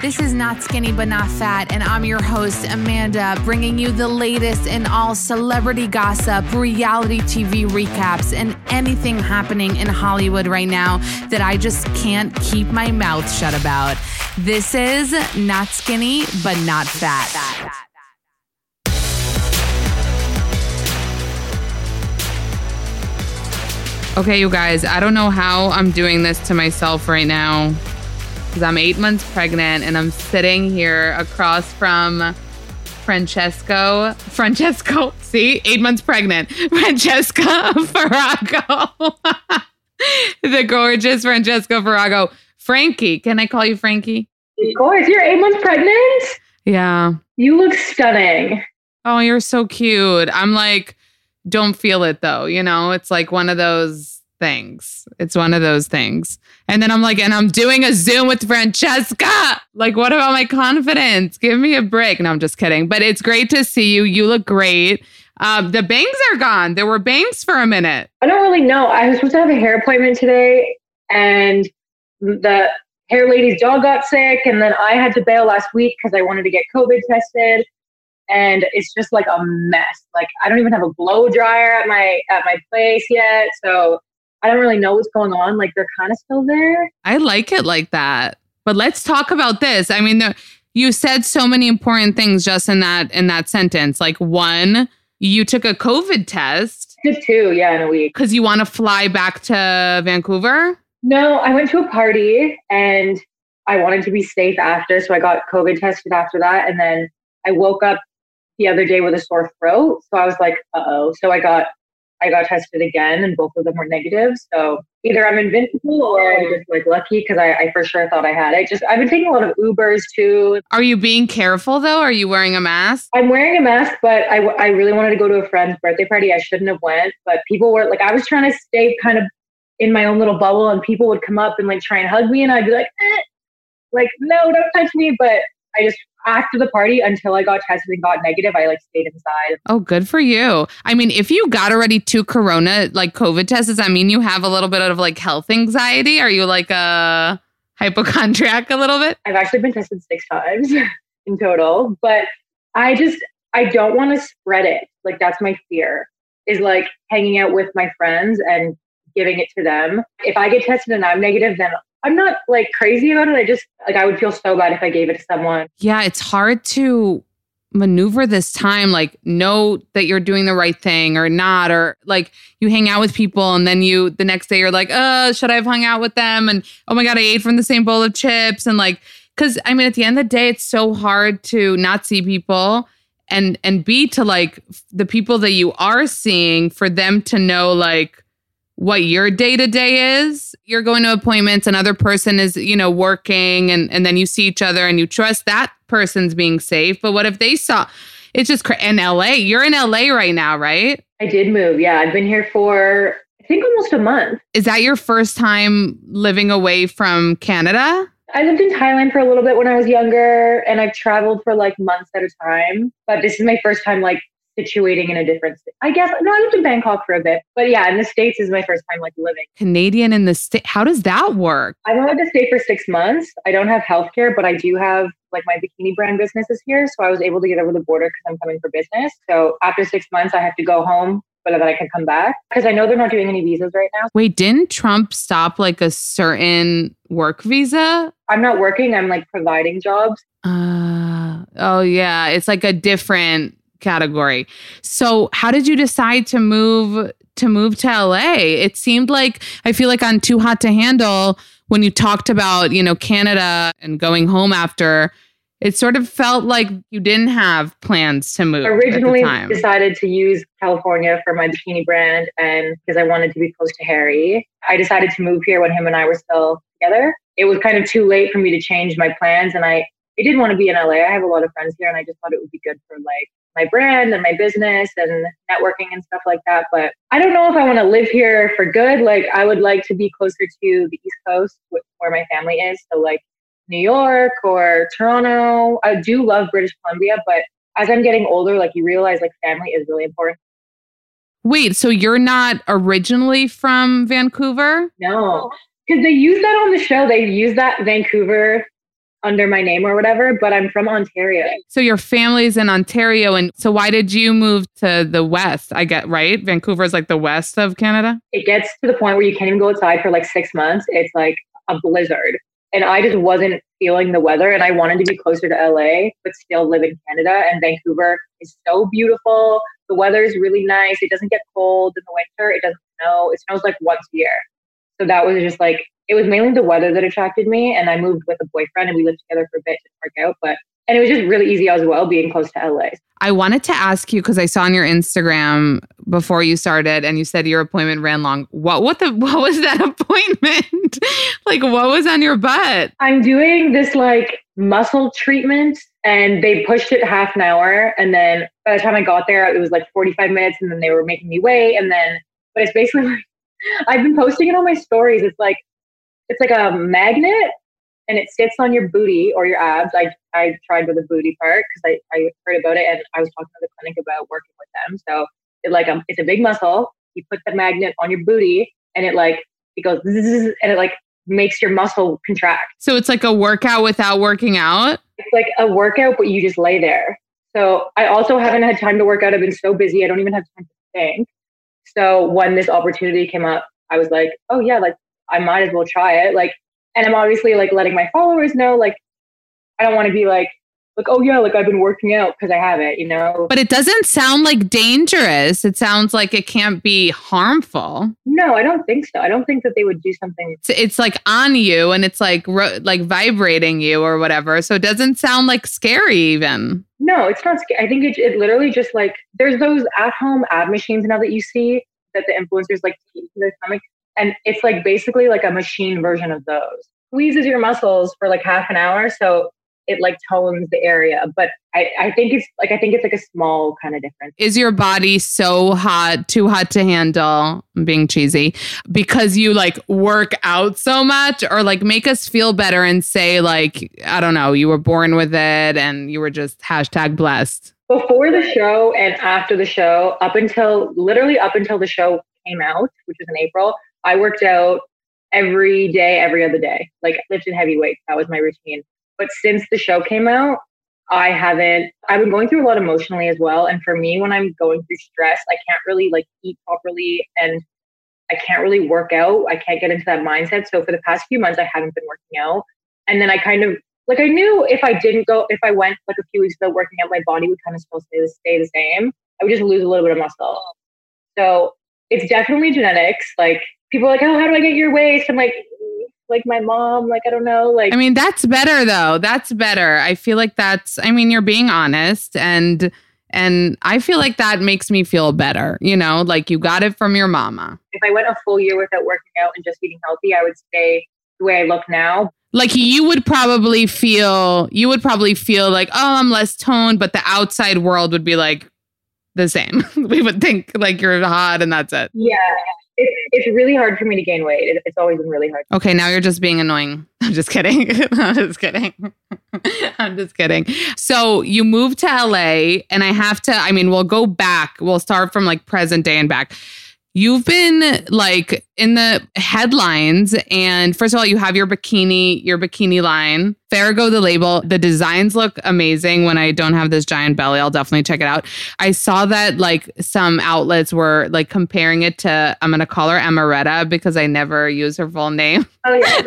This is Not Skinny But Not Fat, and I'm your host, Amanda, bringing you the latest in all celebrity gossip, reality TV recaps, and anything happening in Hollywood right now that I just can't keep my mouth shut about. This is Not Skinny But Not Fat. Okay, you guys, I don't know how I'm doing this to myself right now because I'm eight months pregnant and I'm sitting here across from Francesco. Francesco, see, eight months pregnant. Francesca Farago. the gorgeous Francesca Farago. Frankie, can I call you Frankie? Of course, you're eight months pregnant. Yeah. You look stunning. Oh, you're so cute. I'm like, don't feel it though. You know, it's like one of those things. It's one of those things. And then I'm like, and I'm doing a Zoom with Francesca. Like, what about my confidence? Give me a break. No, I'm just kidding. But it's great to see you. You look great. Um, the bangs are gone. There were bangs for a minute. I don't really know. I was supposed to have a hair appointment today, and the hair lady's dog got sick, and then I had to bail last week because I wanted to get COVID tested. And it's just like a mess. Like I don't even have a blow dryer at my at my place yet. So I don't really know what's going on. Like they're kind of still there. I like it like that. But let's talk about this. I mean, the, you said so many important things just in that in that sentence. Like one, you took a COVID test. Just two, yeah, in a week. Because you want to fly back to Vancouver? No, I went to a party and I wanted to be safe after. So I got COVID tested after that. And then I woke up the other day with a sore throat. So I was like, uh oh. So I got I got tested again and both of them were negative. So either I'm invincible or I'm just like lucky because I, I for sure thought I had it. Just I've been taking a lot of Ubers too. Are you being careful though? Are you wearing a mask? I'm wearing a mask, but I, I really wanted to go to a friend's birthday party. I shouldn't have went, but people were like, I was trying to stay kind of in my own little bubble and people would come up and like try and hug me and I'd be like, eh. like, no, don't touch me. But I just after the party until I got tested and got negative, I like stayed inside. Oh, good for you. I mean, if you got already two corona like COVID tests, does that mean you have a little bit of like health anxiety? Are you like a hypochondriac a little bit? I've actually been tested six times in total, but I just I don't want to spread it. Like that's my fear is like hanging out with my friends and giving it to them. If I get tested and I'm negative, then I'm not like crazy about it. I just like I would feel so bad if I gave it to someone. Yeah, it's hard to maneuver this time like know that you're doing the right thing or not or like you hang out with people and then you the next day you're like uh should i have hung out with them and oh my god i ate from the same bowl of chips and like because i mean at the end of the day it's so hard to not see people and and be to like the people that you are seeing for them to know like what your day to day is. You're going to appointments, another person is, you know, working, and, and then you see each other and you trust that person's being safe. But what if they saw it's just cra- in LA? You're in LA right now, right? I did move. Yeah. I've been here for, I think, almost a month. Is that your first time living away from Canada? I lived in Thailand for a little bit when I was younger and I've traveled for like months at a time. But this is my first time like situating in a different state. I guess no, I lived in Bangkok for a bit, but yeah, in the states is my first time like living. Canadian in the state. How does that work? I've only to stay for six months. I don't have healthcare, but I do have like my bikini brand business is here, so I was able to get over the border because I'm coming for business. So after six months, I have to go home. But then I can come back because I know they're not doing any visas right now. Wait, didn't Trump stop like a certain work visa? I'm not working. I'm like providing jobs. Uh Oh, yeah. It's like a different category. So, how did you decide to move to move to LA? It seemed like I feel like on Too Hot to Handle when you talked about, you know, Canada and going home after, it sort of felt like you didn't have plans to move. Originally at the time. decided to use California for my bikini brand and because I wanted to be close to Harry. I decided to move here when him and I were still together. It was kind of too late for me to change my plans and I I did want to be in LA. I have a lot of friends here and I just thought it would be good for like my brand and my business and networking and stuff like that. But I don't know if I want to live here for good. Like I would like to be closer to the East Coast where my family is. So like New York or Toronto. I do love British Columbia, but as I'm getting older, like you realize like family is really important. Wait, so you're not originally from Vancouver? No, because they use that on the show. They use that Vancouver under my name or whatever, but I'm from Ontario. So your family's in Ontario and so why did you move to the west? I get right? Vancouver is like the west of Canada? It gets to the point where you can't even go outside for like six months. It's like a blizzard. And I just wasn't feeling the weather and I wanted to be closer to LA, but still live in Canada. And Vancouver is so beautiful. The weather is really nice. It doesn't get cold in the winter. It doesn't snow. It snows like once a year. So that was just like it was mainly the weather that attracted me. And I moved with a boyfriend and we lived together for a bit to work out. But and it was just really easy as well being close to LA. I wanted to ask you because I saw on your Instagram before you started and you said your appointment ran long. What what the what was that appointment? like what was on your butt? I'm doing this like muscle treatment and they pushed it half an hour. And then by the time I got there, it was like 45 minutes and then they were making me wait. And then, but it's basically like, I've been posting it on my stories. It's like, it's like a magnet and it sits on your booty or your abs. I, I tried with the booty part because I, I heard about it and I was talking to the clinic about working with them. So it like um, it's a big muscle. You put the magnet on your booty and it like it goes and it like makes your muscle contract. So it's like a workout without working out? It's like a workout, but you just lay there. So I also haven't had time to work out. I've been so busy. I don't even have time to think. So when this opportunity came up, I was like, oh yeah, like I might as well try it. Like, and I'm obviously like letting my followers know, like, I don't want to be like, like, oh yeah, like I've been working out because I haven't, you know. But it doesn't sound like dangerous. It sounds like it can't be harmful. No, I don't think so. I don't think that they would do something. It's, it's like on you and it's like ro- like vibrating you or whatever. So it doesn't sound like scary even. No, it's not scary. I think it, it literally just like there's those at home ad machines now that you see that the influencers like keep to their stomach, and it's like basically like a machine version of those. Squeezes your muscles for like half an hour, so it like tones the area. But I, I think it's like I think it's like a small kind of difference. Is your body so hot, too hot to handle? I'm being cheesy because you like work out so much, or like make us feel better and say like I don't know, you were born with it and you were just hashtag blessed. Before the show and after the show, up until literally up until the show came out, which was in April, I worked out every day, every other day, like lifted heavy weights. That was my routine. But since the show came out, I haven't, I've been going through a lot emotionally as well. And for me, when I'm going through stress, I can't really like eat properly and I can't really work out. I can't get into that mindset. So for the past few months, I haven't been working out. And then I kind of, like, I knew if I didn't go, if I went like a few weeks without working out, my body would kind of still stay, stay the same. I would just lose a little bit of muscle. So it's definitely genetics. Like, people are like, oh, how do I get your waist? I'm like, like my mom, like I don't know, like I mean, that's better though. That's better. I feel like that's I mean, you're being honest and and I feel like that makes me feel better, you know, like you got it from your mama. if I went a full year without working out and just eating healthy, I would stay the way I look now. Like you would probably feel you would probably feel like, "Oh, I'm less toned," but the outside world would be like the same. we would think like you're hot and that's it. Yeah. It's, it's really hard for me to gain weight. It, it's always been really hard. Okay, now you're just being annoying. I'm just kidding. I'm just kidding. I'm just kidding. So you moved to LA, and I have to, I mean, we'll go back. We'll start from like present day and back. You've been like in the headlines, and first of all, you have your bikini, your bikini line, Farago, the label. The designs look amazing. When I don't have this giant belly, I'll definitely check it out. I saw that like some outlets were like comparing it to, I'm going to call her Amaretta because I never use her full name. Oh, yeah.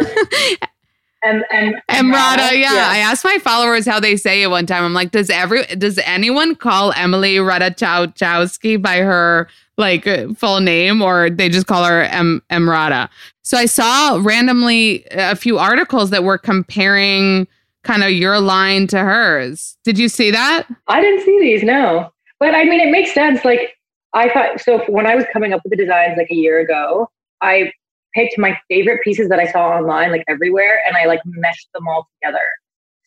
M- M- Emrata, yeah. I asked my followers how they say it one time. I'm like, does every does anyone call Emily Ratajkowski by her like uh, full name, or they just call her M- Emrata? So I saw randomly a few articles that were comparing kind of your line to hers. Did you see that? I didn't see these, no. But I mean, it makes sense. Like, I thought so when I was coming up with the designs like a year ago, I picked my favorite pieces that I saw online, like everywhere, and I like meshed them all together.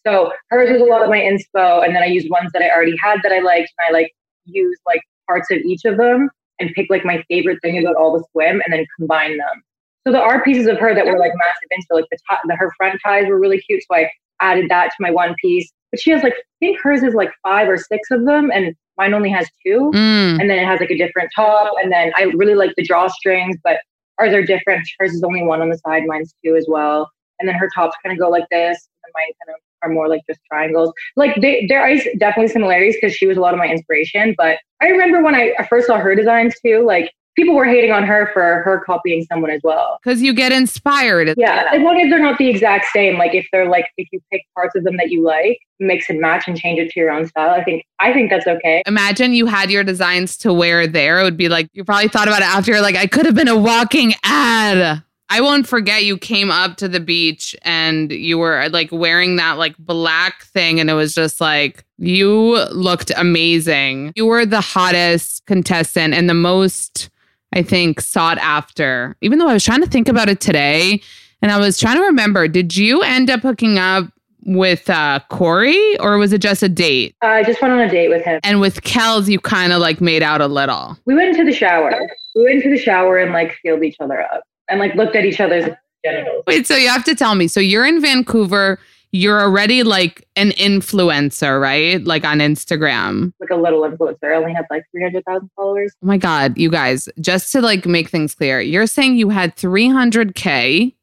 So hers was a lot of my inspo, and then I used ones that I already had that I liked, and I like used like parts of each of them and pick like my favorite thing about all the swim, and then combine them. So there are pieces of her that were like massive inspo, like the, top, the her front ties were really cute, so I added that to my one piece. But she has like, I think hers is like five or six of them, and mine only has two. Mm. And then it has like a different top. And then I really like the drawstrings, but ours are different. Hers is only one on the side, mine's two as well. And then her tops kind of go like this, and mine kind of are more like just triangles. Like they, there is definitely similarities because she was a lot of my inspiration. But I remember when I first saw her designs too, like people were hating on her for her copying someone as well. Because you get inspired. Yeah, as long as they're not the exact same. Like if they're like if you pick parts of them that you like, mix and match and change it to your own style. I think I think that's okay. Imagine you had your designs to wear there. It would be like you probably thought about it after. Like I could have been a walking ad. I won't forget you came up to the beach and you were like wearing that like black thing and it was just like you looked amazing. You were the hottest contestant and the most I think sought after. Even though I was trying to think about it today and I was trying to remember, did you end up hooking up with uh Corey or was it just a date? I just went on a date with him. And with Kelz, you kind of like made out a little. We went into the shower. We went into the shower and like filled each other up and like looked at each other's genitals. Wait, so you have to tell me. So you're in Vancouver. You're already like an influencer, right? Like on Instagram. Like a little influencer. I only had like 300,000 followers. Oh my God, you guys, just to like make things clear, you're saying you had 300K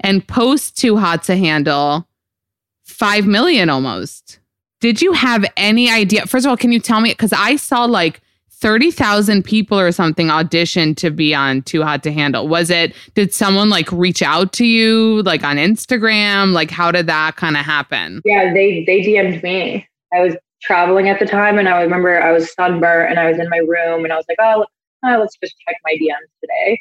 and post too hot to handle 5 million almost. Did you have any idea? First of all, can you tell me? Because I saw like 30,000 people or something auditioned to be on Too Hot to Handle. Was it, did someone like reach out to you like on Instagram? Like, how did that kind of happen? Yeah, they they DM'd me. I was traveling at the time and I remember I was sunburnt and I was in my room and I was like, oh, oh, let's just check my DMs today.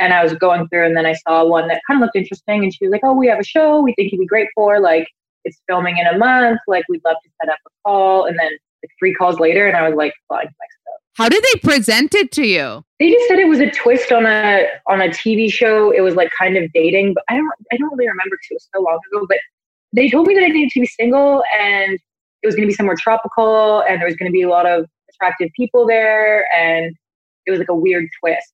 And I was going through and then I saw one that kind of looked interesting and she was like, oh, we have a show we think you'd be great for. Like, it's filming in a month. Like, we'd love to set up a call. And then like three calls later and I was like, flying to Mexico. How did they present it to you? They just said it was a twist on a on a TV show. It was like kind of dating, but I don't I don't really remember because it was so long ago. But they told me that I needed to be single and it was going to be somewhere tropical and there was going to be a lot of attractive people there and it was like a weird twist.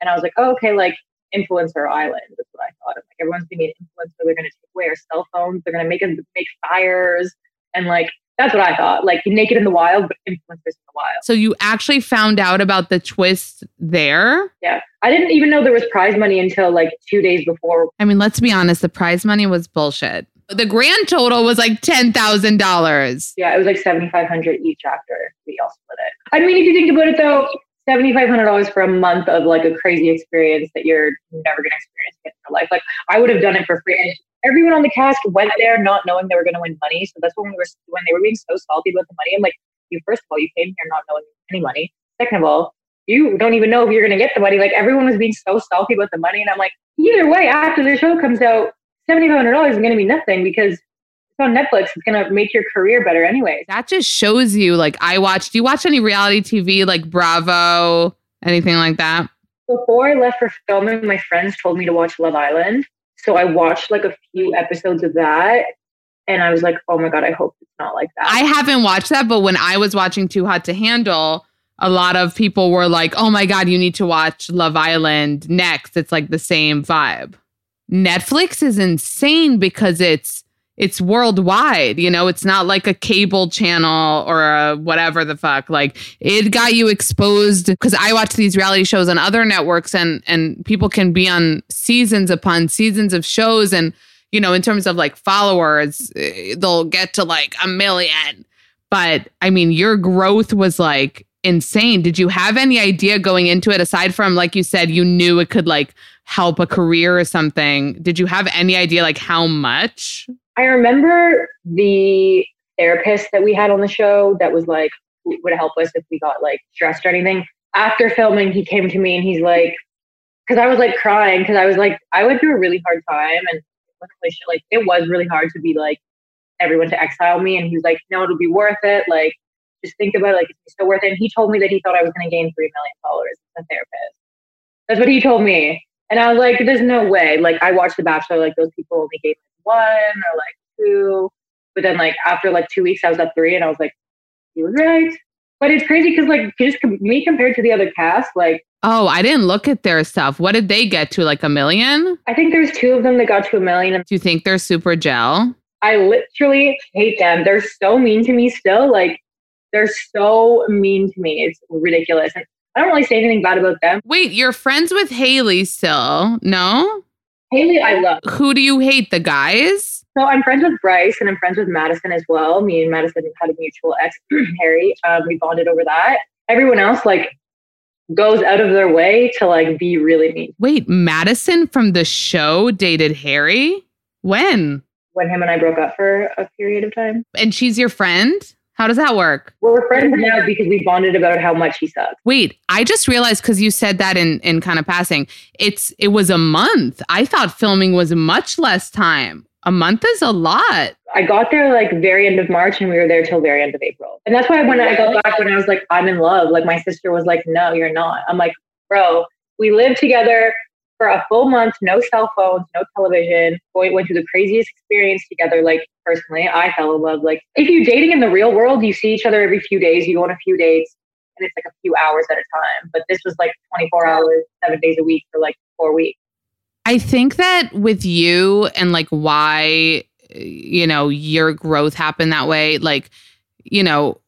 And I was like, oh, okay, like influencer island. is what I thought. of. Like everyone's going to be an influencer. They're going to take away our cell phones. They're going to make us make fires and like that's what I thought. Like naked in the wild, but influencers in the wild. So you actually found out about the twist there? Yeah. I didn't even know there was prize money until like two days before. I mean, let's be honest, the prize money was bullshit. The grand total was like $10,000. Yeah, it was like seventy five hundred each after we all split it. I mean, if you think about it though, seventy five hundred dollars for a month of like a crazy experience that you're never gonna experience again in your life. Like I would have done it for free. Everyone on the cast went there not knowing they were gonna win money. So that's when we were when they were being so salty about the money. I'm like, you first of all, you came here not knowing any money. Second of all, you don't even know if you're gonna get the money. Like everyone was being so salty about the money, and I'm like, either way, after the show comes out, seventy five hundred dollars is gonna be nothing because it's on Netflix. It's gonna make your career better anyways. That just shows you like I watched. Do you watch any reality TV like Bravo, anything like that? Before I left for filming, my friends told me to watch Love Island. So I watched like a few episodes of that and I was like, oh my God, I hope it's not like that. I haven't watched that, but when I was watching Too Hot to Handle, a lot of people were like, oh my God, you need to watch Love Island next. It's like the same vibe. Netflix is insane because it's it's worldwide you know it's not like a cable channel or whatever the fuck like it got you exposed because i watch these reality shows on other networks and and people can be on seasons upon seasons of shows and you know in terms of like followers eh, they'll get to like a million but i mean your growth was like insane. Did you have any idea going into it aside from like you said you knew it could like help a career or something? Did you have any idea like how much? I remember the therapist that we had on the show that was like would help us if we got like stressed or anything. After filming, he came to me and he's like, because I was like crying because I was like I went through a really hard time and like it was really hard to be like everyone to exile me and he was like no it'll be worth it. Like just think about it. Like it's so worth it. And he told me that he thought I was going to gain three million followers as a therapist. That's what he told me. And I was like there's no way. Like I watched The Bachelor like those people only gave one or like two but then like after like two weeks I was at three and I was like he was right but it's crazy because like just me compared to the other cast like Oh, I didn't look at their stuff. What did they get to? Like a million? I think there's two of them that got to a million. Do you think they're super gel? I literally hate them. They're so mean to me still. Like, they're so mean to me. It's ridiculous. And I don't really say anything bad about them. Wait, you're friends with Haley still? No? Haley, I love. Who do you hate? The guys? So I'm friends with Bryce and I'm friends with Madison as well. Me and Madison had a mutual ex, Harry. Um, we bonded over that. Everyone else, like, goes out of their way to like be really mean. Wait, Madison from the show dated Harry? When? When him and I broke up for a period of time. And she's your friend? How does that work? Well, we're friends now because we bonded about how much he sucks. Wait, I just realized because you said that in in kind of passing. It's it was a month. I thought filming was much less time. A month is a lot. I got there like very end of March and we were there till very end of April. And that's why when I got back, when I was like, I'm in love, like my sister was like, no, you're not. I'm like, bro, we live together for a full month, no cell phones, no television. We went through the craziest experience together. Like personally, I fell in love. Like if you're dating in the real world, you see each other every few days, you go on a few dates and it's like a few hours at a time. But this was like 24 hours, seven days a week for like four weeks. I think that with you and like why, you know, your growth happened that way, like, you know,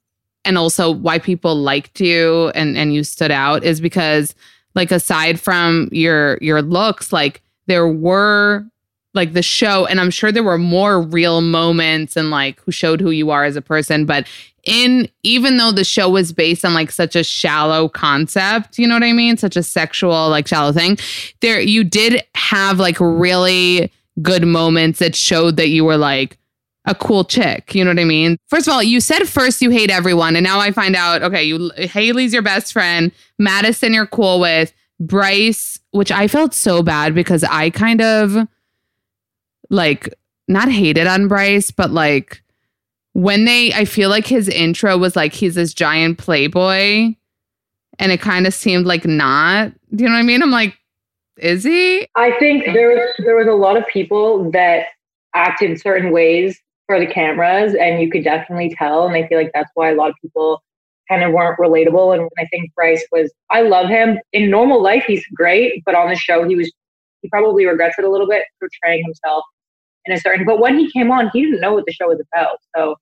and also why people liked you and and you stood out is because like aside from your your looks, like there were like the show and i'm sure there were more real moments and like who showed who you are as a person but in even though the show was based on like such a shallow concept you know what i mean? Such a sexual like shallow thing there you did have like really good moments that showed that you were like a cool chick you know what i mean first of all you said first you hate everyone and now i find out okay you haley's your best friend madison you're cool with bryce which i felt so bad because i kind of like not hated on Bryce, but like when they I feel like his intro was like he's this giant playboy and it kind of seemed like not. Do you know what I mean? I'm like, is he? I think there there was a lot of people that act in certain ways for the cameras and you could definitely tell and I feel like that's why a lot of people kind of weren't relatable and I think Bryce was I love him. In normal life he's great, but on the show he was he probably regrets it a little bit portraying himself in a certain. But when he came on, he didn't know what the show was about. So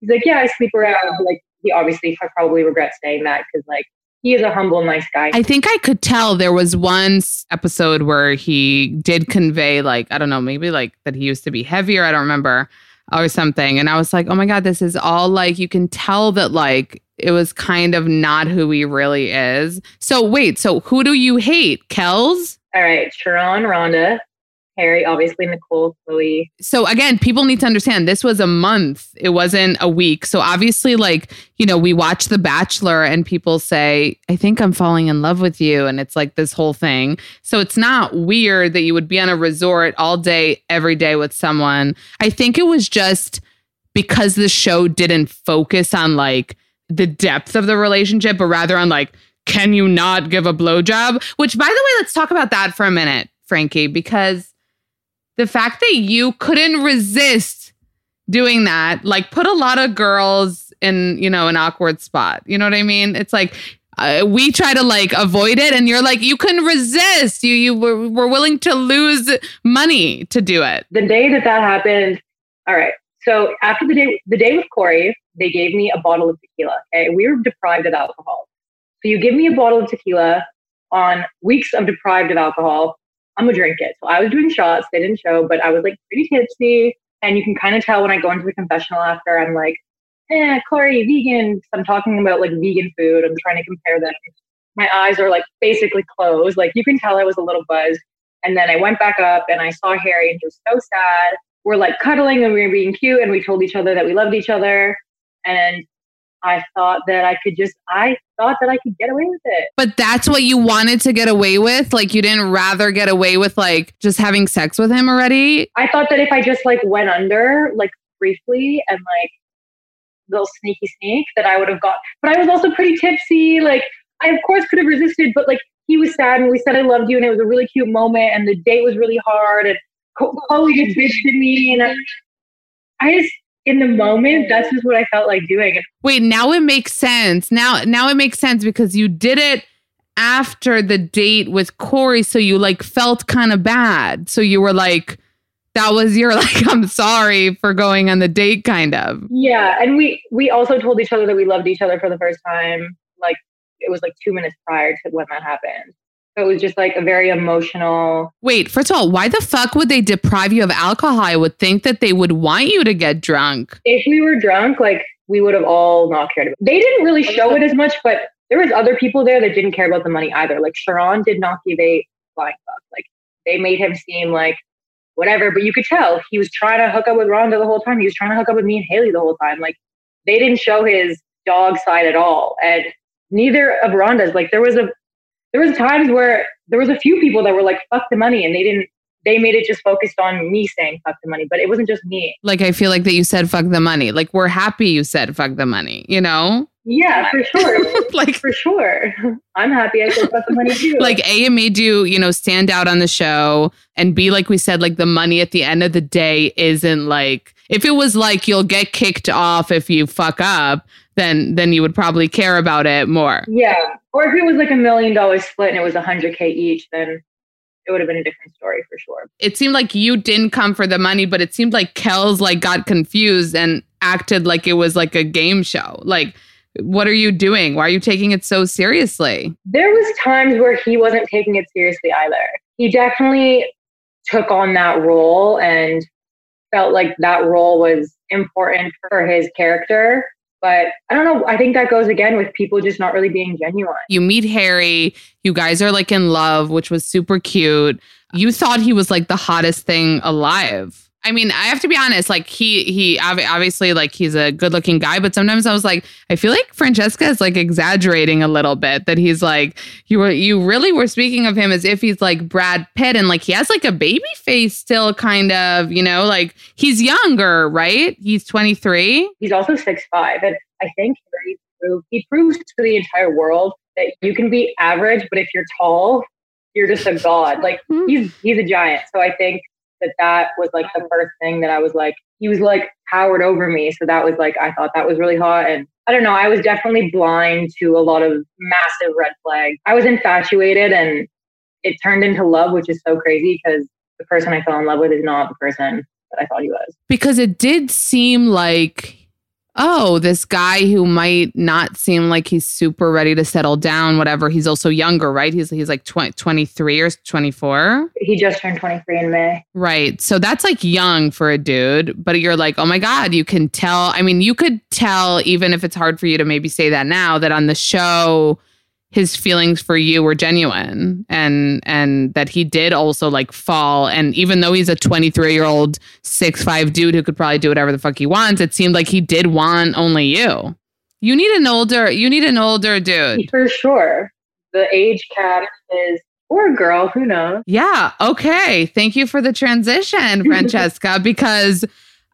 he's like, "Yeah, I sleep around." Like he obviously probably regrets saying that because like he is a humble, nice guy. I think I could tell there was one episode where he did convey like I don't know, maybe like that he used to be heavier. I don't remember or something. And I was like, oh my god, this is all like you can tell that like it was kind of not who he really is. So wait, so who do you hate? Kelz? All right, Sharron, Rhonda, Harry, obviously Nicole, Chloe. So again, people need to understand this was a month. It wasn't a week. So obviously, like, you know, we watch The Bachelor and people say, I think I'm falling in love with you. And it's like this whole thing. So it's not weird that you would be on a resort all day, every day with someone. I think it was just because the show didn't focus on like the depth of the relationship, but rather on like, can you not give a blowjob? Which, by the way, let's talk about that for a minute, Frankie, because the fact that you couldn't resist doing that like put a lot of girls in you know an awkward spot. You know what i mean? It's like uh, we try to like avoid it and you're like you couldn't resist. You you were, were willing to lose money to do it. The day that that happened all right. So after the day the day with corey they gave me a bottle of tequila okay? We were deprived of alcohol. So you give me a bottle of tequila on weeks of deprived of alcohol I'm gonna drink it. So I was doing shots. They didn't show, but I was like pretty tipsy. And you can kind of tell when I go into the confessional after, I'm like, eh, Corey, vegan. I'm talking about like vegan food. I'm trying to compare them. My eyes are like basically closed. Like you can tell I was a little buzzed. And then I went back up and I saw Harry and he was so sad. We're like cuddling and we were being cute and we told each other that we loved each other. And I thought that I could just, I thought that I could get away with it. But that's what you wanted to get away with? Like you didn't rather get away with like just having sex with him already? I thought that if I just like went under like briefly and like little sneaky sneak that I would have got. But I was also pretty tipsy. Like I of course could have resisted, but like he was sad and we said I loved you and it was a really cute moment and the date was really hard and Chloe just bitched at me and I, I just in the moment that's just what I felt like doing. Wait, now it makes sense. Now now it makes sense because you did it after the date with Corey, so you like felt kind of bad. So you were like that was your like i'm sorry for going on the date kind of yeah and we we also told each other that we loved each other for the first time like it was like two minutes prior to when that happened it was just like a very emotional wait first of all why the fuck would they deprive you of alcohol i would think that they would want you to get drunk if we were drunk like we would have all not cared about it. they didn't really show it as much but there was other people there that didn't care about the money either like sharron did not give a flying fuck like they made him seem like whatever. But you could tell he was trying to hook up with Rhonda the whole time. He was trying to hook up with me and Haley the whole time. Like they didn't show his dog side at all. And neither of Rhonda's. Like there was a there was times where there was a few people that were like, fuck the money, and they didn't they made it just focused on me saying fuck the money, but it wasn't just me. Like I feel like that you said fuck the money. Like we're happy you said fuck the money, you know? Yeah, for sure. like for sure. I'm happy I said fuck the money too. Like A it made you, you know, stand out on the show and B like we said, like the money at the end of the day isn't like if it was like you'll get kicked off if you fuck up, then then you would probably care about it more. Yeah. Or if it was like a million dollar split and it was a hundred K each, then it would have been a different story for sure. It seemed like you didn't come for the money, but it seemed like Kelz like got confused and acted like it was like a game show. Like what are you doing? Why are you taking it so seriously? There was times where he wasn't taking it seriously either. He definitely took on that role and felt like that role was important for his character. But I don't know. I think that goes again with people just not really being genuine. You meet Harry, you guys are like in love, which was super cute. You thought he was like the hottest thing alive. I mean, I have to be honest. Like he, he obviously like he's a good looking guy, but sometimes I was like, I feel like Francesca is like exaggerating a little bit. That he's like, you were, you really were speaking of him as if he's like Brad Pitt, and like he has like a baby face still, kind of. You know, like he's younger, right? He's twenty three. He's also six five, and I think he proved, he proves to the entire world that you can be average, but if you're tall, you're just a god. Like hmm. he's he's a giant. So I think that that was like the first thing that I was like, he was like powered over me. So that was like, I thought that was really hot. And I don't know, I was definitely blind to a lot of massive red flags. I was infatuated and it turned into love, which is so crazy because the person I fell in love with is not the person that I thought he was. Because it did seem like oh, this guy who might not seem like he's super ready to settle down, whatever. He's also younger, right? He's he's like 20, 23 or 24. He just turned 23 in May. Right. So that's like young for a dude, but you're like, "Oh my god, you can tell." I mean, you could tell even if it's hard for you to maybe say that now that on the show his feelings for you were genuine and and that he did also like fall and even though he's a 23 year old six five dude who could probably do whatever the fuck he wants it seemed like he did want only you you need an older you need an older dude for sure the age cap is or a girl who knows yeah okay thank you for the transition francesca because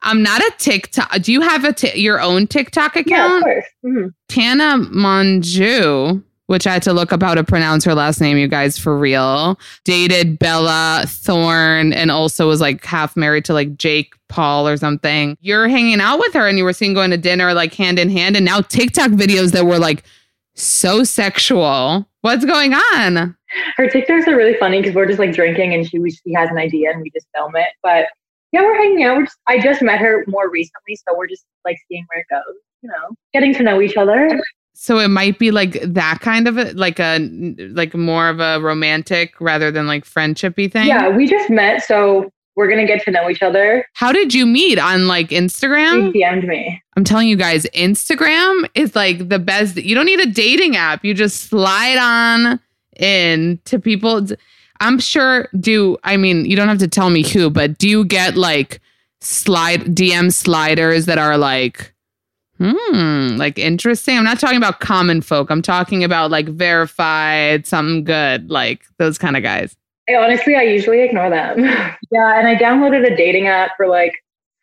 I'm not a TikTok. Do you have a t- your own TikTok account? Yeah, of course. Mm-hmm. Tana Mongeau which I had to look up how to pronounce her last name, you guys, for real. Dated Bella Thorne and also was like half married to like Jake Paul or something. You're hanging out with her and you were seen going to dinner like hand in hand. And now TikTok videos that were like so sexual. What's going on? Her TikToks are really funny because we're just like drinking and she she has an idea and we just film it. But yeah, we're hanging out. We're just, I just met her more recently, so we're just like seeing where it goes. You know, getting to know each other. So it might be like that kind of a, like a like more of a romantic rather than like friendshipy thing. Yeah, we just met. So we're gonna get to know each other. How did you meet on like Instagram? He DM'd me. I'm telling you guys, Instagram is like the best. You don't need a dating app. You just slide on in to people. I'm sure. Do I mean you don't have to tell me who, but do you get like slide DM sliders that are like, hmm, like interesting? I'm not talking about common folk. I'm talking about like verified, something good, like those kind of guys. I, honestly, I usually ignore them. yeah, and I downloaded a dating app for like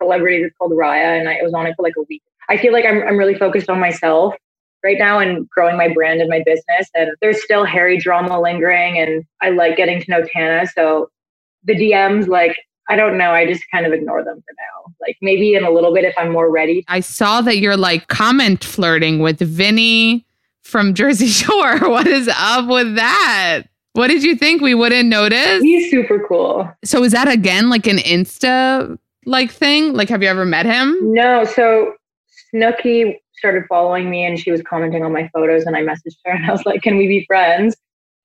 celebrities. It's called Raya, and I was on it for like a week. I feel like I'm I'm really focused on myself right now and growing my brand and my business. And there's still Harry drama lingering, and I like getting to know Tana. So the DMs, like I don't know, I just kind of ignore them for now. Like maybe in a little bit if I'm more ready. I saw that you're like comment flirting with Vinny from Jersey Shore. What is up with that? What did you think we wouldn't notice? He's super cool. So is that again like an Insta like thing? Like have you ever met him? No. So Snooki started following me and she was commenting on my photos and I messaged her and I was like, Can we be friends?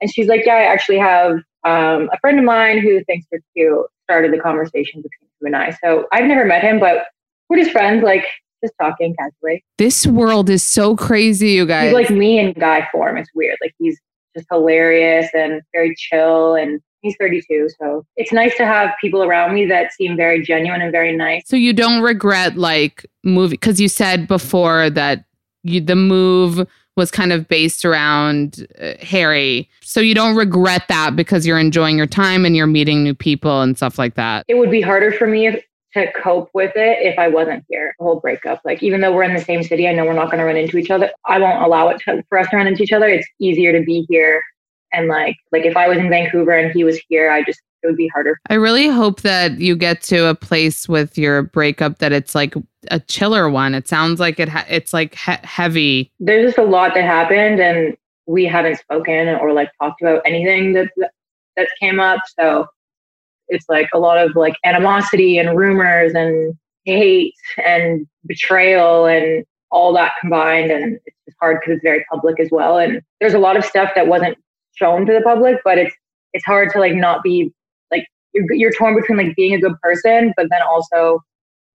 And she's like, Yeah, I actually have um, a friend of mine who thinks you're cute. Started the conversation between him and I. So I've never met him, but we're just friends, like just talking casually. This world is so crazy, you guys. He's like me in guy form. It's weird. Like he's just hilarious and very chill and he's 32 so it's nice to have people around me that seem very genuine and very nice so you don't regret like movie because you said before that you, the move was kind of based around uh, Harry. So you don't regret that because you're enjoying your time and you're meeting new people and stuff like that. It would be harder for me if, to cope with it if I wasn't here. The whole breakup, like even though we're in the same city, I know we're not going to run into each other. I won't allow it to, for us to run into each other. It's easier to be here and like like if I was in Vancouver and he was here, I just it would be harder. I really hope that you get to a place with your breakup that it's like a chiller one. It sounds like it ha- it's like he- heavy. There's just a lot that happened and we haven't spoken or like talked about anything that that came up. So it's like a lot of like animosity and rumors and hate and betrayal and all that combined and it's hard because it's very public as well and there's a lot of stuff that wasn't shown to the public, but it's it's hard to like not be you're you're torn between like being a good person, but then also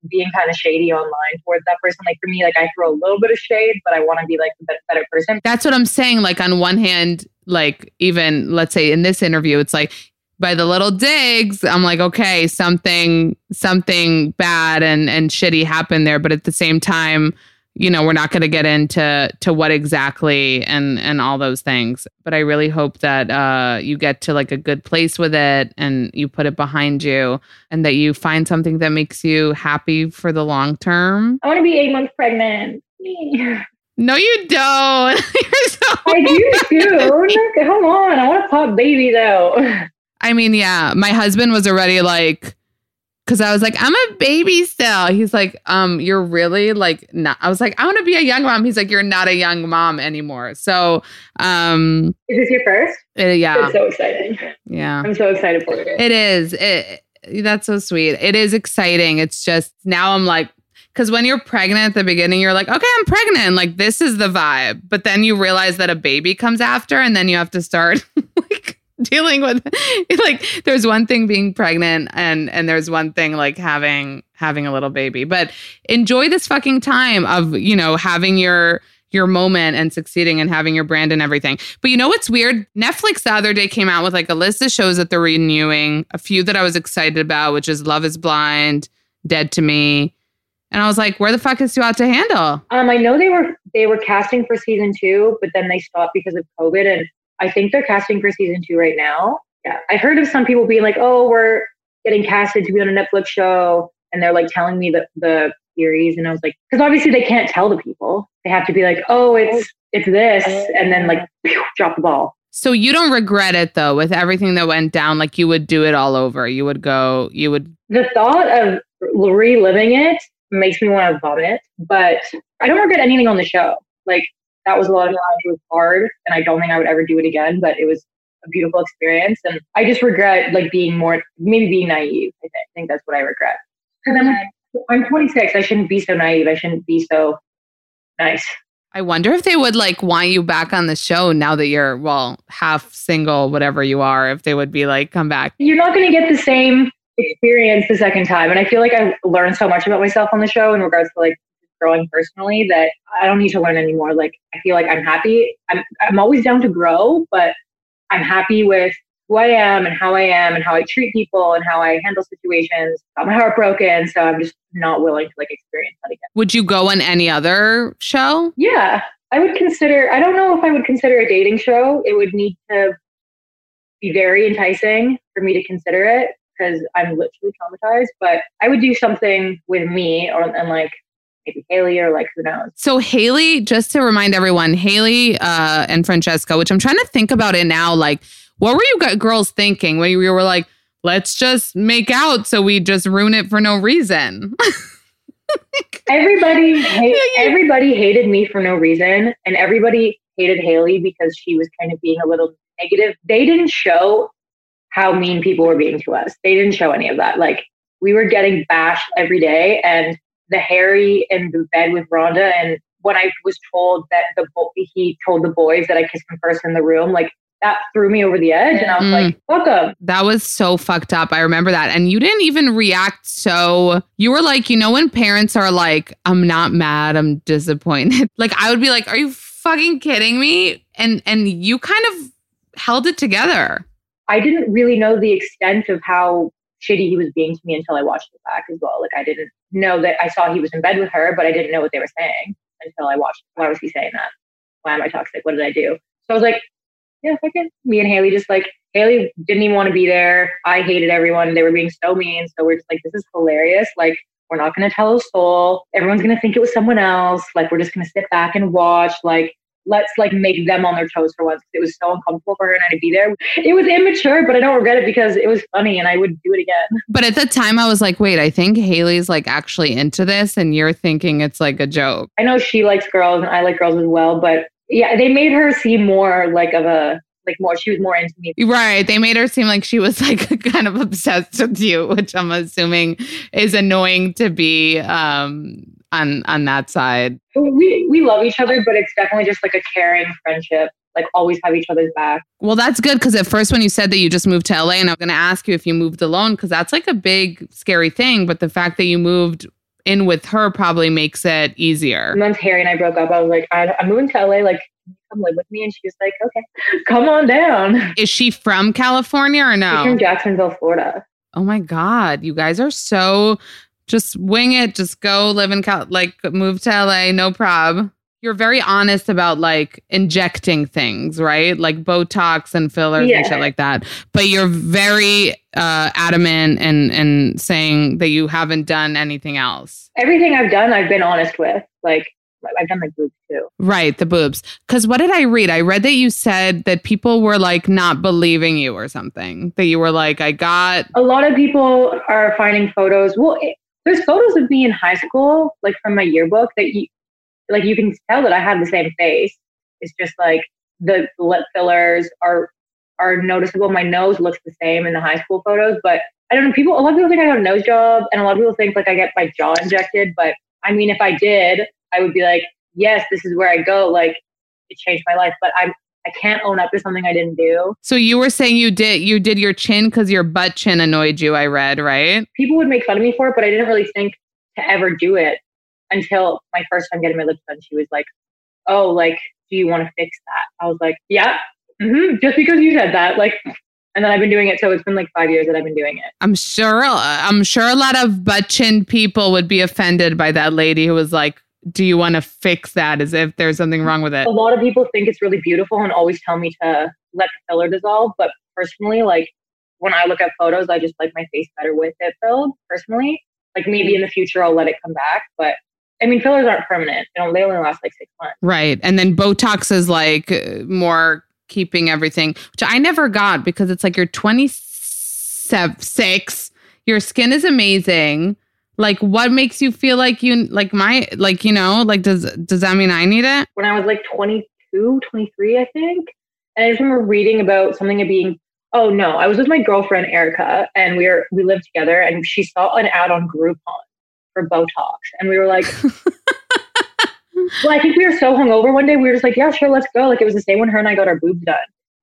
being kind of shady online towards that person. Like for me, like I throw a little bit of shade, but I want to be like better, better person. That's what I'm saying. Like on one hand, like even let's say in this interview, it's like by the little digs, I'm like, okay, something something bad and and shitty happened there, but at the same time you know we're not going to get into to what exactly and and all those things. But i really hope that uh you get to like a good place with it and you put it behind you and that you find something that makes you happy for the long term. I want to be eight months pregnant. No you don't. So i do too. Come on. I want to pop baby though. I mean yeah my husband was already like Cause I was like, I'm a baby still. He's like, um, you're really like not. I was like, I want to be a young mom. He's like, you're not a young mom anymore. So, um, is this your first? Uh, yeah, it's so exciting. Yeah, I'm so excited for it. It is. It that's so sweet. It is exciting. It's just now I'm like, because when you're pregnant at the beginning, you're like, okay, I'm pregnant. Like this is the vibe. But then you realize that a baby comes after, and then you have to start like dealing with like there's one thing being pregnant and and there's one thing like having having a little baby but enjoy this fucking time of you know having your your moment and succeeding and having your brand and everything but you know what's weird netflix the other day came out with like a list of shows that they're renewing a few that i was excited about which is love is blind dead to me and I was like, where the fuck is Too Hot to Handle? Um, I know they were they were casting for season two, but then they stopped because of COVID. And I think they're casting for season two right now. Yeah. I heard of some people being like, oh, we're getting casted to be on a Netflix show. And they're like telling me the, the series. And I was like, because obviously they can't tell the people. They have to be like, oh, it's it's this. And then like pew, drop the ball. So you don't regret it though, with everything that went down, like you would do it all over. You would go, you would the thought of reliving it makes me want to vomit, but I don't regret anything on the show. Like that was a lot of times it was hard and I don't think I would ever do it again, but it was a beautiful experience. And I just regret like being more, maybe being naive. I think, I think that's what I regret. Because I'm, I'm 26. I shouldn't be so naive. I shouldn't be so nice. I wonder if they would like want you back on the show now that you're, well, half single, whatever you are, if they would be like, come back. You're not going to get the same experience the second time. And I feel like I learned so much about myself on the show in regards to like growing personally that I don't need to learn anymore. Like I feel like I'm happy. I'm I'm always down to grow, but I'm happy with who I am and how I am and how I treat people and how I handle situations. Got my heart broken, so I'm just not willing to like experience that again. Would you go on any other show? Yeah, I would consider. I don't know if I would consider a dating show. It would need to be very enticing for me to consider it because I'm literally traumatized. But I would do something with me or and like maybe Haley or like who knows. So Haley, just to remind everyone, Haley uh, and Francesca, which I'm trying to think about it now, like what were you girls thinking when you were like, let's just make out so we just ruin it for no reason? everybody, ha- everybody hated me for no reason, and everybody hated Haley because she was kind of being a little negative. They didn't show how mean people were being to us. They didn't show any of that. Like we were getting bashed every day, and the Harry in the bed with Rhonda, and when I was told that the he told the boys that I kissed him first in the room, like that threw me over the edge and I was mm. like, welcome. That was so fucked up. I remember that. And you didn't even react so you were like, you know, when parents are like, I'm not mad, I'm disappointed. like I would be like, Are you fucking kidding me? And and you kind of held it together. I didn't really know the extent of how shitty he was being to me until I watched it back as well. Like I didn't know that I saw he was in bed with her, but I didn't know what they were saying until I watched. Why was he saying that? Why am I toxic? What did I do? So I was like, yeah, fucking me and Haley just like Haley didn't even want to be there. I hated everyone. They were being so mean. So we're just like, this is hilarious. Like, we're not going to tell a soul. Everyone's going to think it was someone else. Like, we're just going to sit back and watch. Like, let's like make them on their toes for once. It was so uncomfortable for her and I to be there. It was immature, but I don't regret it because it was funny and I would do it again. But at the time I was like, wait, I think Haley's like actually into this and you're thinking it's like a joke. I know she likes girls and I like girls as well, but yeah, they made her seem more like of a like more she was more into me. Right. They made her seem like she was like kind of obsessed with you, which I'm assuming is annoying to be um on on that side. We we love each other, but it's definitely just like a caring friendship. Like always have each other's back. Well, that's good because at first when you said that you just moved to LA, and I'm going to ask you if you moved alone because that's like a big scary thing. But the fact that you moved in with her probably makes it easier. Once Harry and I broke up, I was like, I, I'm moving to LA. Like come live with me? And she was like, okay, come on down. Is she from California or no? She's from Jacksonville, Florida. Oh my God. You guys are so just wing it. Just go live in Cal, like move to LA, no prob. You're very honest about like injecting things, right? Like Botox and fillers yeah. and shit like that. But you're very uh, adamant and and saying that you haven't done anything else. Everything I've done, I've been honest with. Like I've done my boobs too. Right, the boobs. Because what did I read? I read that you said that people were like not believing you or something. That you were like, I got. A lot of people are finding photos. Well, it, there's photos of me in high school, like from my yearbook, that you, like you can tell that I have the same face. It's just like the lip fillers are are noticeable. My nose looks the same in the high school photos, but I don't know. People, a lot of people think I got a nose job, and a lot of people think like I get my jaw injected. But I mean, if I did, I would be like, yes, this is where I go. Like it changed my life, but I'm I can't own up to something I didn't do. So you were saying you did you did your chin because your butt chin annoyed you. I read right. People would make fun of me for it, but I didn't really think to ever do it until my first time getting my lips done. She was like, "Oh, like, do you want to fix that?" I was like, "Yeah." Mm-hmm, just because you said that, like, and then I've been doing it. So it's been like five years that I've been doing it. I'm sure. I'm sure a lot of butt chin people would be offended by that lady who was like, do you want to fix that as if there's something wrong with it? A lot of people think it's really beautiful and always tell me to let the filler dissolve. But personally, like when I look at photos, I just like my face better with it filled personally. Like maybe in the future I'll let it come back. But I mean, fillers aren't permanent. They, don't, they only last like six months. Right. And then Botox is like more keeping everything, which I never got because it's like you're 26, your skin is amazing like what makes you feel like you like my like you know like does does that mean i need it when i was like 22 23 i think and i just remember reading about something of being oh no i was with my girlfriend erica and we were we lived together and she saw an ad on groupon for botox and we were like well i think we were so hungover one day we were just like yeah sure let's go like it was the same when her and i got our boobs done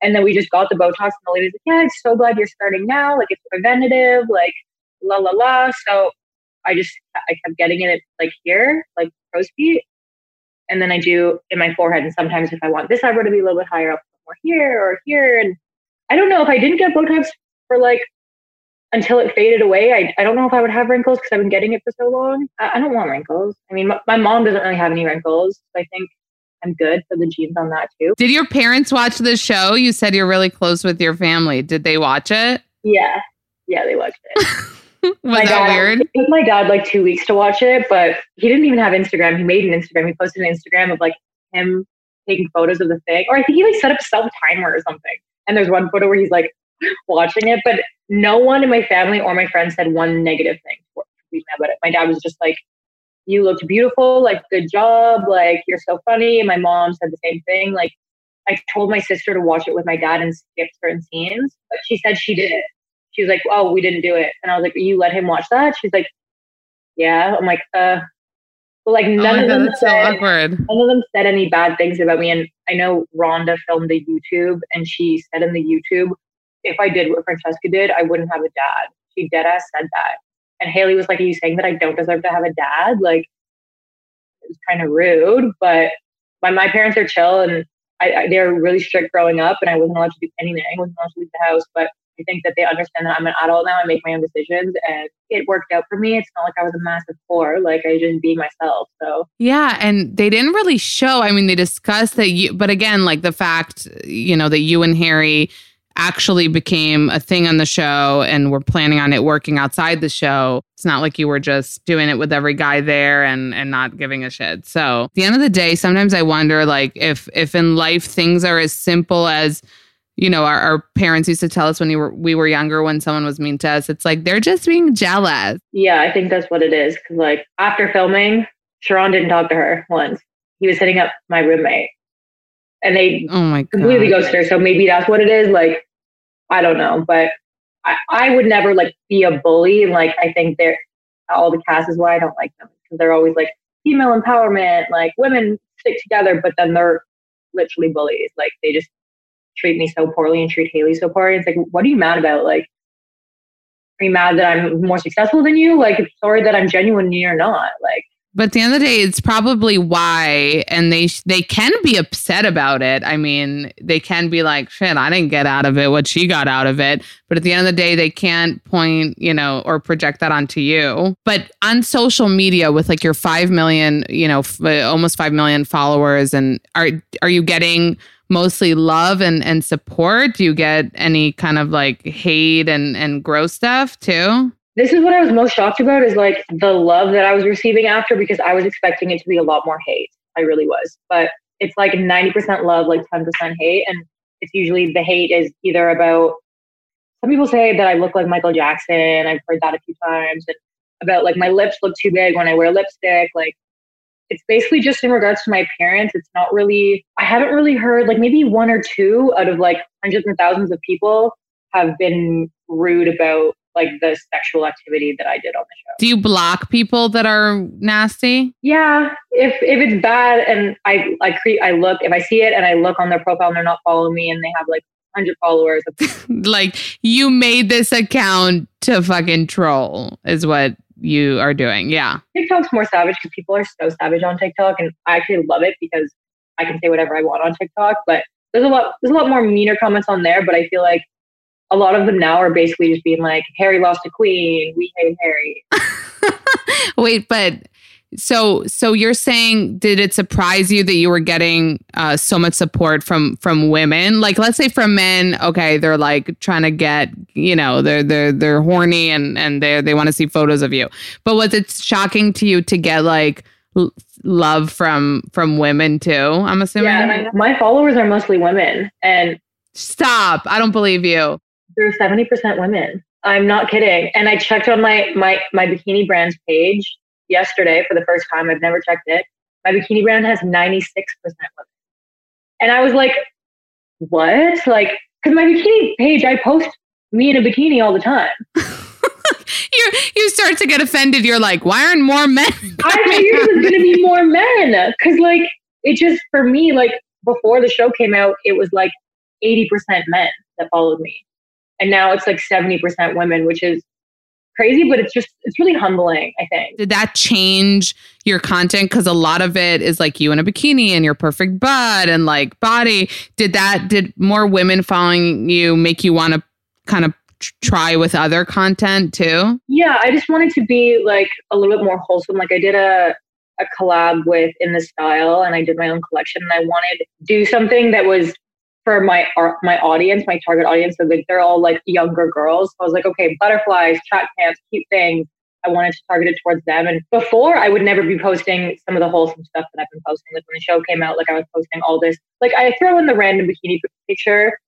and then we just got the botox and the lady was like yeah i'm so glad you're starting now like it's preventative like la la la. So I just I kept getting it like here, like crow's feet, and then I do in my forehead. And sometimes if I want this eyebrow to be a little bit higher, put more here or here. And I don't know if I didn't get Botox for like until it faded away. I, I don't know if I would have wrinkles because I've been getting it for so long. I, I don't want wrinkles. I mean, my, my mom doesn't really have any wrinkles. So I think I'm good for the genes on that too. Did your parents watch the show? You said you're really close with your family. Did they watch it? Yeah. Yeah, they watched it. Was my that dad, weird? It took my dad like two weeks to watch it, but he didn't even have Instagram. He made an Instagram. He posted an Instagram of like him taking photos of the thing. Or I think he like set up self timer or something. And there's one photo where he's like watching it, but no one in my family or my friends said one negative thing to about it. My dad was just like, You looked beautiful, like good job, like you're so funny. And my mom said the same thing. Like I told my sister to watch it with my dad and skip certain scenes, but she said she did it. She was like, "Oh, we didn't do it," and I was like, "You let him watch that?" She's like, "Yeah." I'm like, "Uh," but like Oh none my of God, them that's so said, awkward. none of them said any bad things about me. And I know Rhonda filmed the YouTube, and she said in the YouTube, if I did what Francesca did, I wouldn't have a dad. She dead ass said that. And Haley was like, "Are you saying that I don't deserve to have a dad?" Like, it was kind of rude, but my my parents are chill, and I, I they were really strict growing up, and I wasn't allowed to do anything. I wasn't allowed to leave the house, but I think that they understand that I'm an adult now. I make my own decisions, and it worked out for me. It's not like I was a massive whore; like I just be myself. So Yeah, and they didn't really show. I mean, they discussed that you, but again, like the fact, you know, that you and Harry actually became a thing on the show and were planning on it working outside the show. It's not like you were just doing it with every guy there and and not giving a shit. So, at the end of the day, sometimes I wonder like if if in life things are as simple as you know, our, our parents used to tell us when we were we were younger when someone was mean to us, it's like they're just being jealous. yeah, I think that's what it is. Because like after filming, Sharron didn't talk to her once. He was hitting up my roommate, and they Oh my god. completely ghosted her. So maybe that's what it is. Like, I don't know, but I, I would never like be a bully. And like, I think they're all the cast is why I don't like them because they're always like female empowerment, like women stick together, but then they're literally bullies. Like they just treat me so poorly and treat Haley so poorly. It's like, what are you mad about? Like, are you mad that I'm more successful than you? Like, sorry that I'm genuine or not. Like, But at the end of the day, it's probably why, and they they can be upset about it. I mean, they can be like, "Shit, I didn't get out of it what she got out of it." But at the end of the day, they can't point, you know, or project that onto you. But on social media, with like your five million, you know, f- almost five million followers, and are are you getting mostly love and and support? Do you get any kind of like hate and and gross stuff too? this is what I was most shocked about is like the love that I was receiving after because I was expecting it to be a lot more hate. I really was. But it's like 90% love, like 10% hate. And it's usually the hate is either about some people say that I look like Michael Jackson. I've heard that a few times. And about like my lips look too big when I wear lipstick. Like it's basically just in regards to my parents. It's not really, I haven't really heard like maybe one or two out of like hundreds and thousands of people have been rude about like the sexual activity that I did on the show. Do you block people that are nasty? Yeah, if if it's bad and I I create I look if I see it and I look on their profile and they're not following me and they have like 100 followers. like you made this account to fucking troll is what you are doing. Yeah. TikTok's more savage because people are so savage on TikTok and I actually love it because I can say whatever I want on TikTok. But there's a lot there's a lot more meaner comments on there, but I feel like a lot of them now are basically just being like, Harry lost a queen, we hate Harry. Wait, but so so you're saying did it surprise you that you were getting uh, so much support from from women? Like let's say from men, okay, they're like trying to get, you know, they're they're they're horny and and they they want to see photos of you. But was it shocking to you to get like l- love from from women too? I'm assuming. Yeah, my followers are mostly women and Stop. I don't believe you. they're 70% women. I'm not kidding. And I checked on my my my bikini brands page yesterday for the first time. I've never checked it. My bikini brand has 96% women. And I was like, what? Like, because my bikini page, I post me in a bikini all the time. you you start to get offended. You're like, why aren't more men? I figured going to be more men. Because, like, it just, for me, like, before the show came out, it was like 80% men that followed me. And now it's like 70% women, which is crazy, but it's just it's really humbling. I think. Did that change your content? Because a lot of it is like you in a bikini and your perfect butt and like body. Did that? Did more women following you make you want to kind of try with other content too? Yeah, I just wanted to be like a little bit more wholesome. Like I did a a collab with In the Style and I did my own collection and I wanted to do something that was for my my audience, my target audience. So like they're all like younger girls. So I was like, okay, butterflies, track pants, cute things. I wanted to target it towards them. And before, I would never be posting some of the wholesome stuff that I've been posting. Like when the show came out, like I was posting all this. Like I throw in the random bikini picture,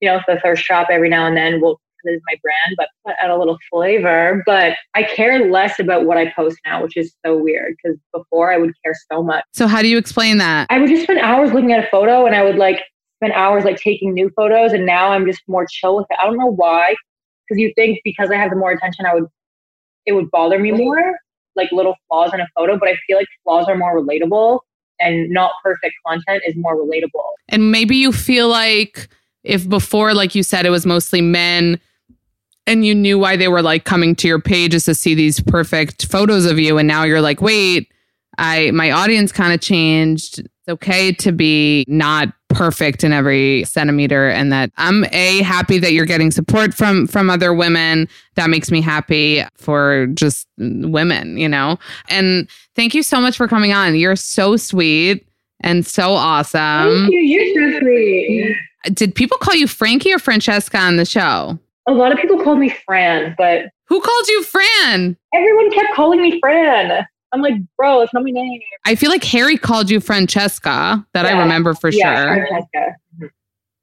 you know, the thirst trap every now and then. Will is my brand, but add a little flavor. But I care less about what I post now, which is so weird because before I would care so much. So how do you explain that? I would just spend hours looking at a photo and I would like spend hours like taking new photos and now I'm just more chill with it. I don't know why. Because you think because I have the more attention I would it would bother me more, like little flaws in a photo, but I feel like flaws are more relatable and not perfect content is more relatable. And maybe you feel like if before, like you said, it was mostly men and you knew why they were like coming to your page is to see these perfect photos of you and now you're like wait i my audience kind of changed it's okay to be not perfect in every centimeter and that i'm a happy that you're getting support from from other women. That makes me happy for just women you know? And thank you so much for coming on. You're so sweet and so awesome. Thank you. You're so sweet. Did people call you frankie or francesca on the show? A lot of people called me Fran, but who called you Fran? Everyone kept calling me Fran. I'm like, bro, it's not my name. I feel like Harry called you Francesca. That yeah. I remember for yeah, sure. Francesca.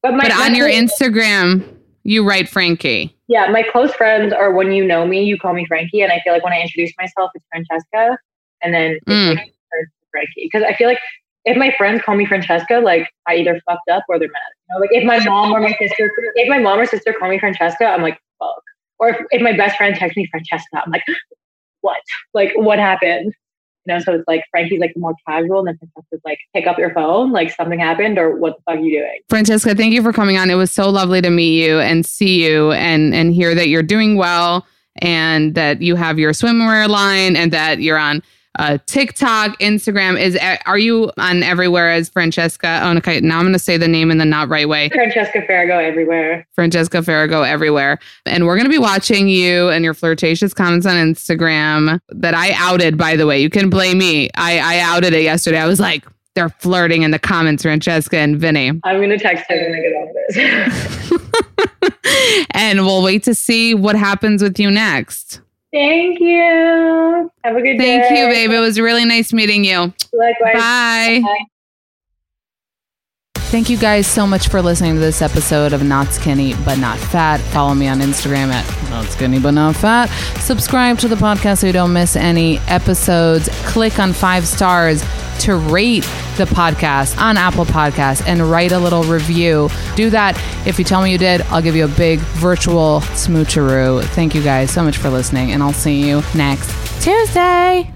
But, my, but on your Instagram, you write Frankie. Yeah, my close friends are when you know me, you call me Frankie, and I feel like when I introduce myself, it's Francesca, and then mm. like Frankie because I feel like if my friends call me Francesca, like I either fucked up or they're mad. You know, like if my mom or my sister, if my mom or sister call me Francesca, I'm like, fuck. Or if, if my best friend texts me Francesca, I'm like, what? Like, what happened? You know, so it's like Frankie's like more casual, and then Francesca's like, pick up your phone, like something happened, or what the fuck are you doing? Francesca, thank you for coming on. It was so lovely to meet you and see you and and hear that you're doing well and that you have your swimwear line and that you're on uh, TikTok, Instagram. Is are you on everywhere as Francesca? Oh, okay. Now I'm going to say the name in the not right way. Francesca Farago everywhere. Francesca Farago everywhere. And we're going to be watching you and your flirtatious comments on Instagram that I outed. By the way, you can blame me. I I outed it yesterday. I was like. They're flirting in the comments, Francesca and Vinny. I'm gonna text her when I get off this. and we'll wait to see what happens with you next. Thank you. Have a good Thank day. Thank you, babe. It was really nice meeting you. Likewise. Bye. Bye. Thank you guys so much for listening to this episode of Not Skinny But Not Fat. Follow me on Instagram at Not Skinny But Not Fat. Subscribe to the podcast so you don't miss any episodes. Click on five stars to rate the podcast on Apple Podcasts and write a little review. Do that. If you tell me you did, I'll give you a big virtual smoocheroo. Thank you guys so much for listening, and I'll see you next Tuesday.